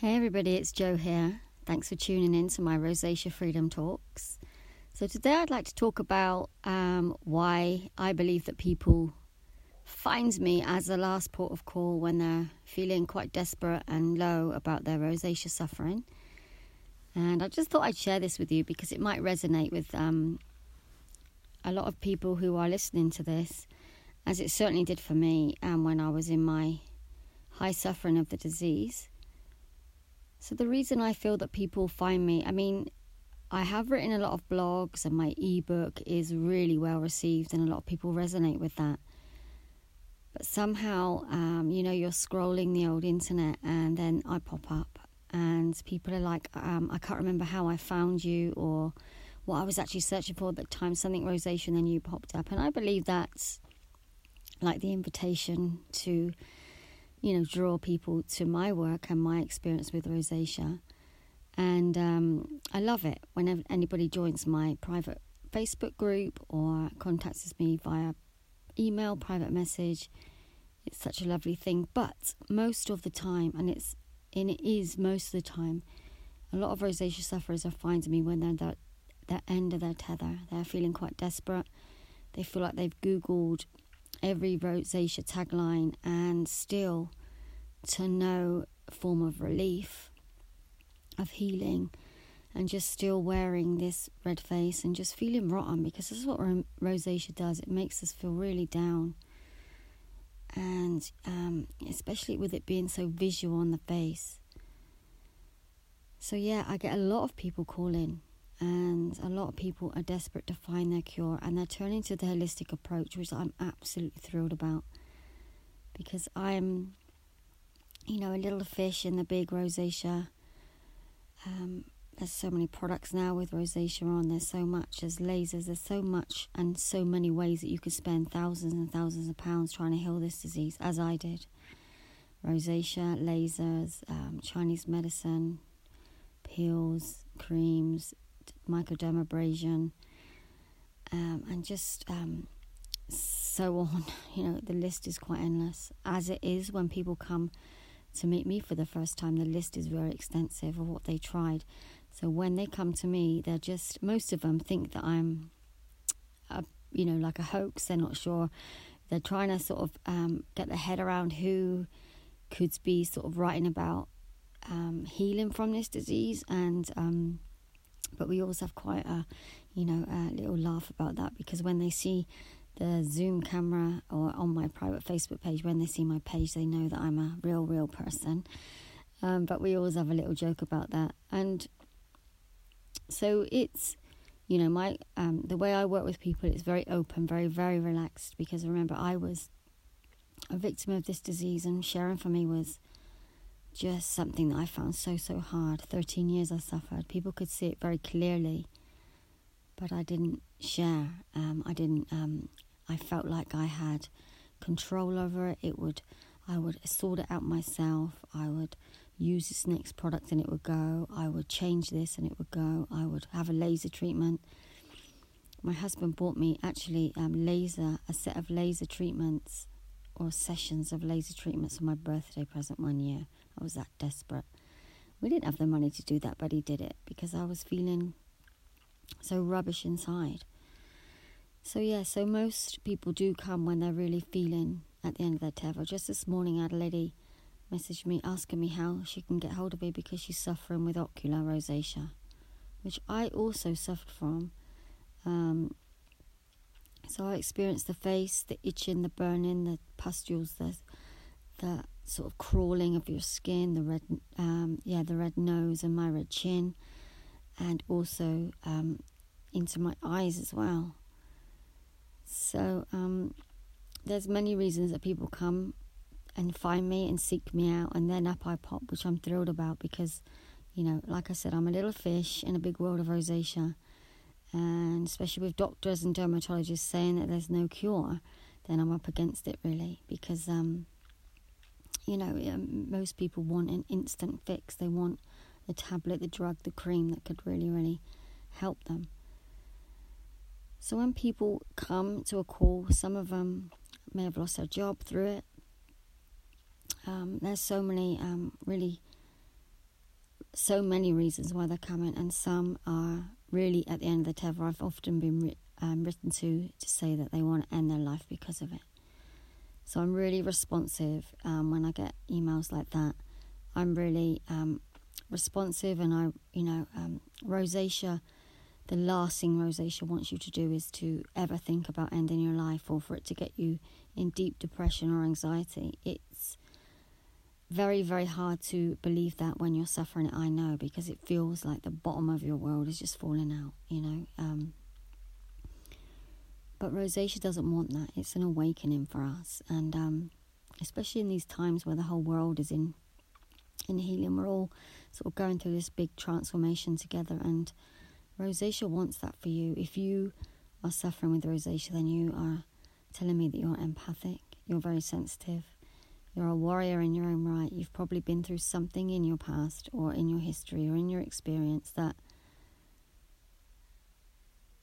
Hey everybody, it's Joe here. Thanks for tuning in to my Rosacea Freedom Talks. So today I'd like to talk about um, why I believe that people find me as the last port of call when they're feeling quite desperate and low about their rosacea suffering. And I just thought I'd share this with you because it might resonate with um, a lot of people who are listening to this, as it certainly did for me um, when I was in my high suffering of the disease. So, the reason I feel that people find me, I mean, I have written a lot of blogs and my ebook is really well received, and a lot of people resonate with that. But somehow, um, you know, you're scrolling the old internet and then I pop up, and people are like, um, I can't remember how I found you or what I was actually searching for at the time, something rosacea, and then you popped up. And I believe that's like the invitation to you know, draw people to my work and my experience with rosacea. And um, I love it whenever anybody joins my private Facebook group or contacts me via email, private message. It's such a lovely thing. But most of the time, and it's and it is most of the time, a lot of rosacea sufferers are finding me when they're at the end of their tether. They're feeling quite desperate. They feel like they've Googled every rosacea tagline and still to no form of relief, of healing, and just still wearing this red face and just feeling rotten because this is what rosacea does. It makes us feel really down. And um, especially with it being so visual on the face. So, yeah, I get a lot of people calling and a lot of people are desperate to find their cure and they're turning to the holistic approach which i'm absolutely thrilled about. Because i'm you know a little fish in the big rosacea. Um, there's so many products now with rosacea on. There's so much there's lasers there's so much and so many ways that you could spend thousands and thousands of pounds trying to heal this disease as i did. Rosacea lasers um, chinese medicine pills creams microdermabrasion, um, and just um, so on. You know, the list is quite endless, as it is when people come to meet me for the first time. The list is very extensive of what they tried. So when they come to me, they're just most of them think that I'm, a, you know, like a hoax. They're not sure. They're trying to sort of um, get their head around who could be sort of writing about um, healing from this disease and um, but we always have quite a, you know, a little laugh about that because when they see the Zoom camera or on my private Facebook page, when they see my page, they know that I'm a real, real person. Um, but we always have a little joke about that. And so it's, you know, my um, the way I work with people is very open, very, very relaxed because remember, I was a victim of this disease and sharing for me was just something that I found so, so hard. 13 years I suffered. People could see it very clearly, but I didn't share. Um, I didn't, um, I felt like I had control over it. It would, I would sort it out myself. I would use this next product and it would go. I would change this and it would go. I would have a laser treatment. My husband bought me actually um, laser, a set of laser treatments or sessions of laser treatments for my birthday present one year. I was that desperate. We didn't have the money to do that, but he did it because I was feeling so rubbish inside. So, yeah, so most people do come when they're really feeling at the end of their tether. Just this morning, I had a lady message me asking me how she can get hold of me because she's suffering with ocular rosacea, which I also suffered from. Um, so I experienced the face, the itching, the burning, the pustules, the the sort of crawling of your skin, the red, um, yeah, the red nose and my red chin, and also um, into my eyes as well. So um, there's many reasons that people come and find me and seek me out, and then up I pop, which I'm thrilled about because, you know, like I said, I'm a little fish in a big world of rosacea, and especially with doctors and dermatologists saying that there's no cure, then I'm up against it really because um, you know, most people want an instant fix. They want the tablet, the drug, the cream that could really, really help them. So when people come to a call, some of them may have lost their job through it. Um, there's so many um, really so many reasons why they're coming, and some are really at the end of the tether. I've often been um, written to to say that they want to end their life because of it. So I'm really responsive um, when I get emails like that. I'm really um, responsive, and I, you know, um, rosacea. The last thing rosacea wants you to do is to ever think about ending your life, or for it to get you in deep depression or anxiety. It's very, very hard to believe that when you're suffering it. I know because it feels like the bottom of your world is just falling out. You know. Um, but rosacea doesn't want that. It's an awakening for us, and um, especially in these times where the whole world is in in healing, we're all sort of going through this big transformation together. And rosacea wants that for you. If you are suffering with rosacea, then you are telling me that you're empathic. You're very sensitive. You're a warrior in your own right. You've probably been through something in your past or in your history or in your experience that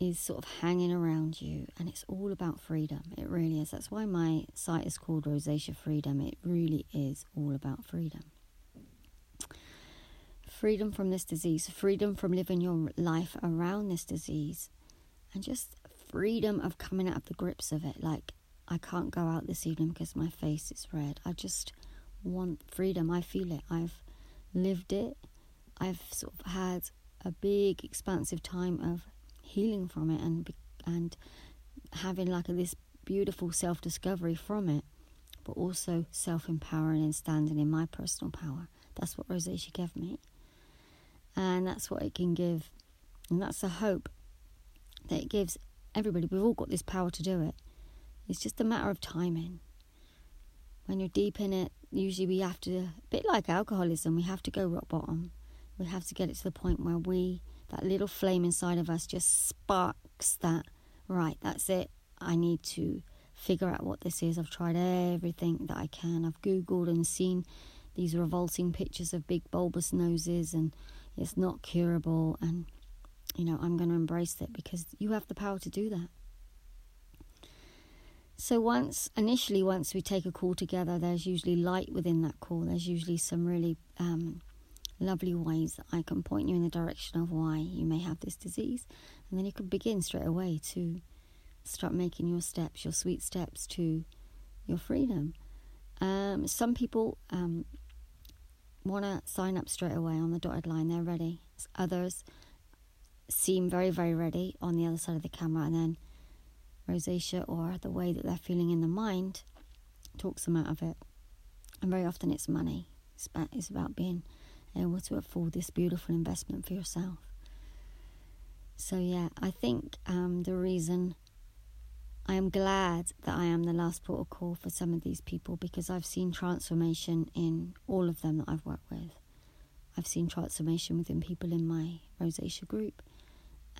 is sort of hanging around you, and it's all about freedom. It really is. That's why my site is called Rosacea Freedom. It really is all about freedom. Freedom from this disease, freedom from living your life around this disease, and just freedom of coming out of the grips of it. Like, I can't go out this evening because my face is red. I just want freedom. I feel it. I've lived it. I've sort of had a big, expansive time of healing from it and and having like a, this beautiful self discovery from it, but also self empowering and standing in my personal power. That's what rosacea gave me, and that's what it can give, and that's the hope that it gives everybody. We've all got this power to do it. It's just a matter of timing. When you're deep in it, usually we have to, a bit like alcoholism, we have to go rock bottom. We have to get it to the point where we that little flame inside of us just sparks that, right, that's it. I need to figure out what this is. I've tried everything that I can. I've Googled and seen these revolting pictures of big bulbous noses, and it's not curable. And, you know, I'm going to embrace it because you have the power to do that. So once initially, once we take a call together, there's usually light within that call. There's usually some really um, lovely ways that I can point you in the direction of why you may have this disease. And then you can begin straight away to start making your steps, your sweet steps to your freedom. Um, some people um, want to sign up straight away on the dotted line, they're ready. Others seem very, very ready on the other side of the camera, and then rosacea or the way that they're feeling in the mind talks them out of it. And very often it's money, it's about, it's about being able to afford this beautiful investment for yourself. So, yeah, I think um, the reason I am glad that I am the last port of call for some of these people because I've seen transformation in all of them that I've worked with. I've seen transformation within people in my rosacea group,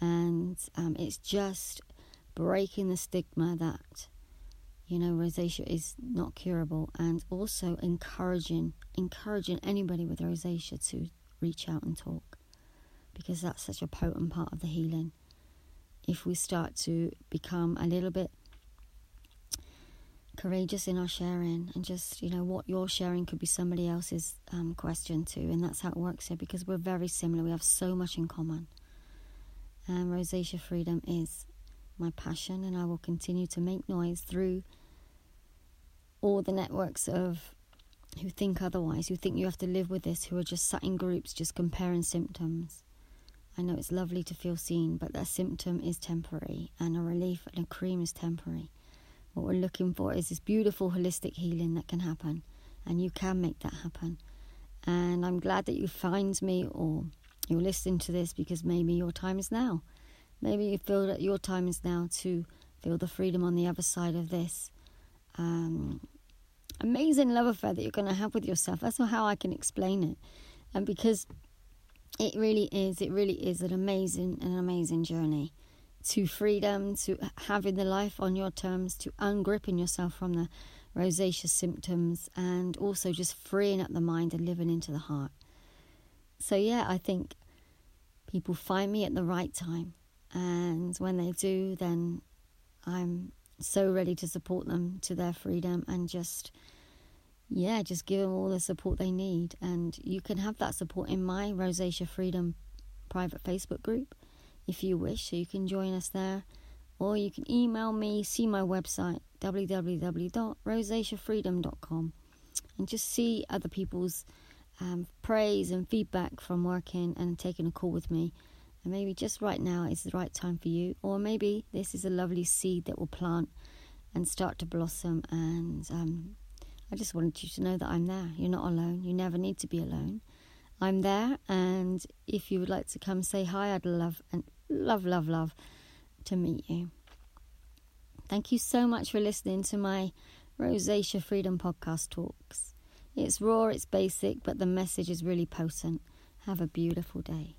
and um, it's just breaking the stigma that you know, rosacea is not curable, and also encouraging encouraging anybody with rosacea to reach out and talk, because that's such a potent part of the healing. If we start to become a little bit courageous in our sharing, and just you know what you're sharing could be somebody else's um, question too, and that's how it works here because we're very similar. We have so much in common. And rosacea freedom is my passion, and I will continue to make noise through all the networks of who think otherwise, who think you have to live with this, who are just sat in groups just comparing symptoms. I know it's lovely to feel seen, but that symptom is temporary, and a relief and a cream is temporary. What we're looking for is this beautiful holistic healing that can happen, and you can make that happen. And I'm glad that you find me or you're listening to this because maybe your time is now. Maybe you feel that your time is now to feel the freedom on the other side of this um, amazing love affair that you're going to have with yourself. That's not how I can explain it. And because it really is, it really is an amazing, an amazing journey to freedom, to having the life on your terms, to ungripping yourself from the rosacea symptoms, and also just freeing up the mind and living into the heart. So, yeah, I think people find me at the right time. And when they do, then I'm so ready to support them to their freedom and just yeah, just give them all the support they need. And you can have that support in my Rosacea Freedom private Facebook group if you wish. So you can join us there. Or you can email me, see my website, www.rosaceafreedom.com, and just see other people's um, praise and feedback from working and taking a call with me. And maybe just right now is the right time for you, or maybe this is a lovely seed that will plant and start to blossom. And um, I just wanted you to know that I'm there. You're not alone. You never need to be alone. I'm there, and if you would like to come say hi, I'd love and love, love, love to meet you. Thank you so much for listening to my Rosacea Freedom podcast talks. It's raw, it's basic, but the message is really potent. Have a beautiful day.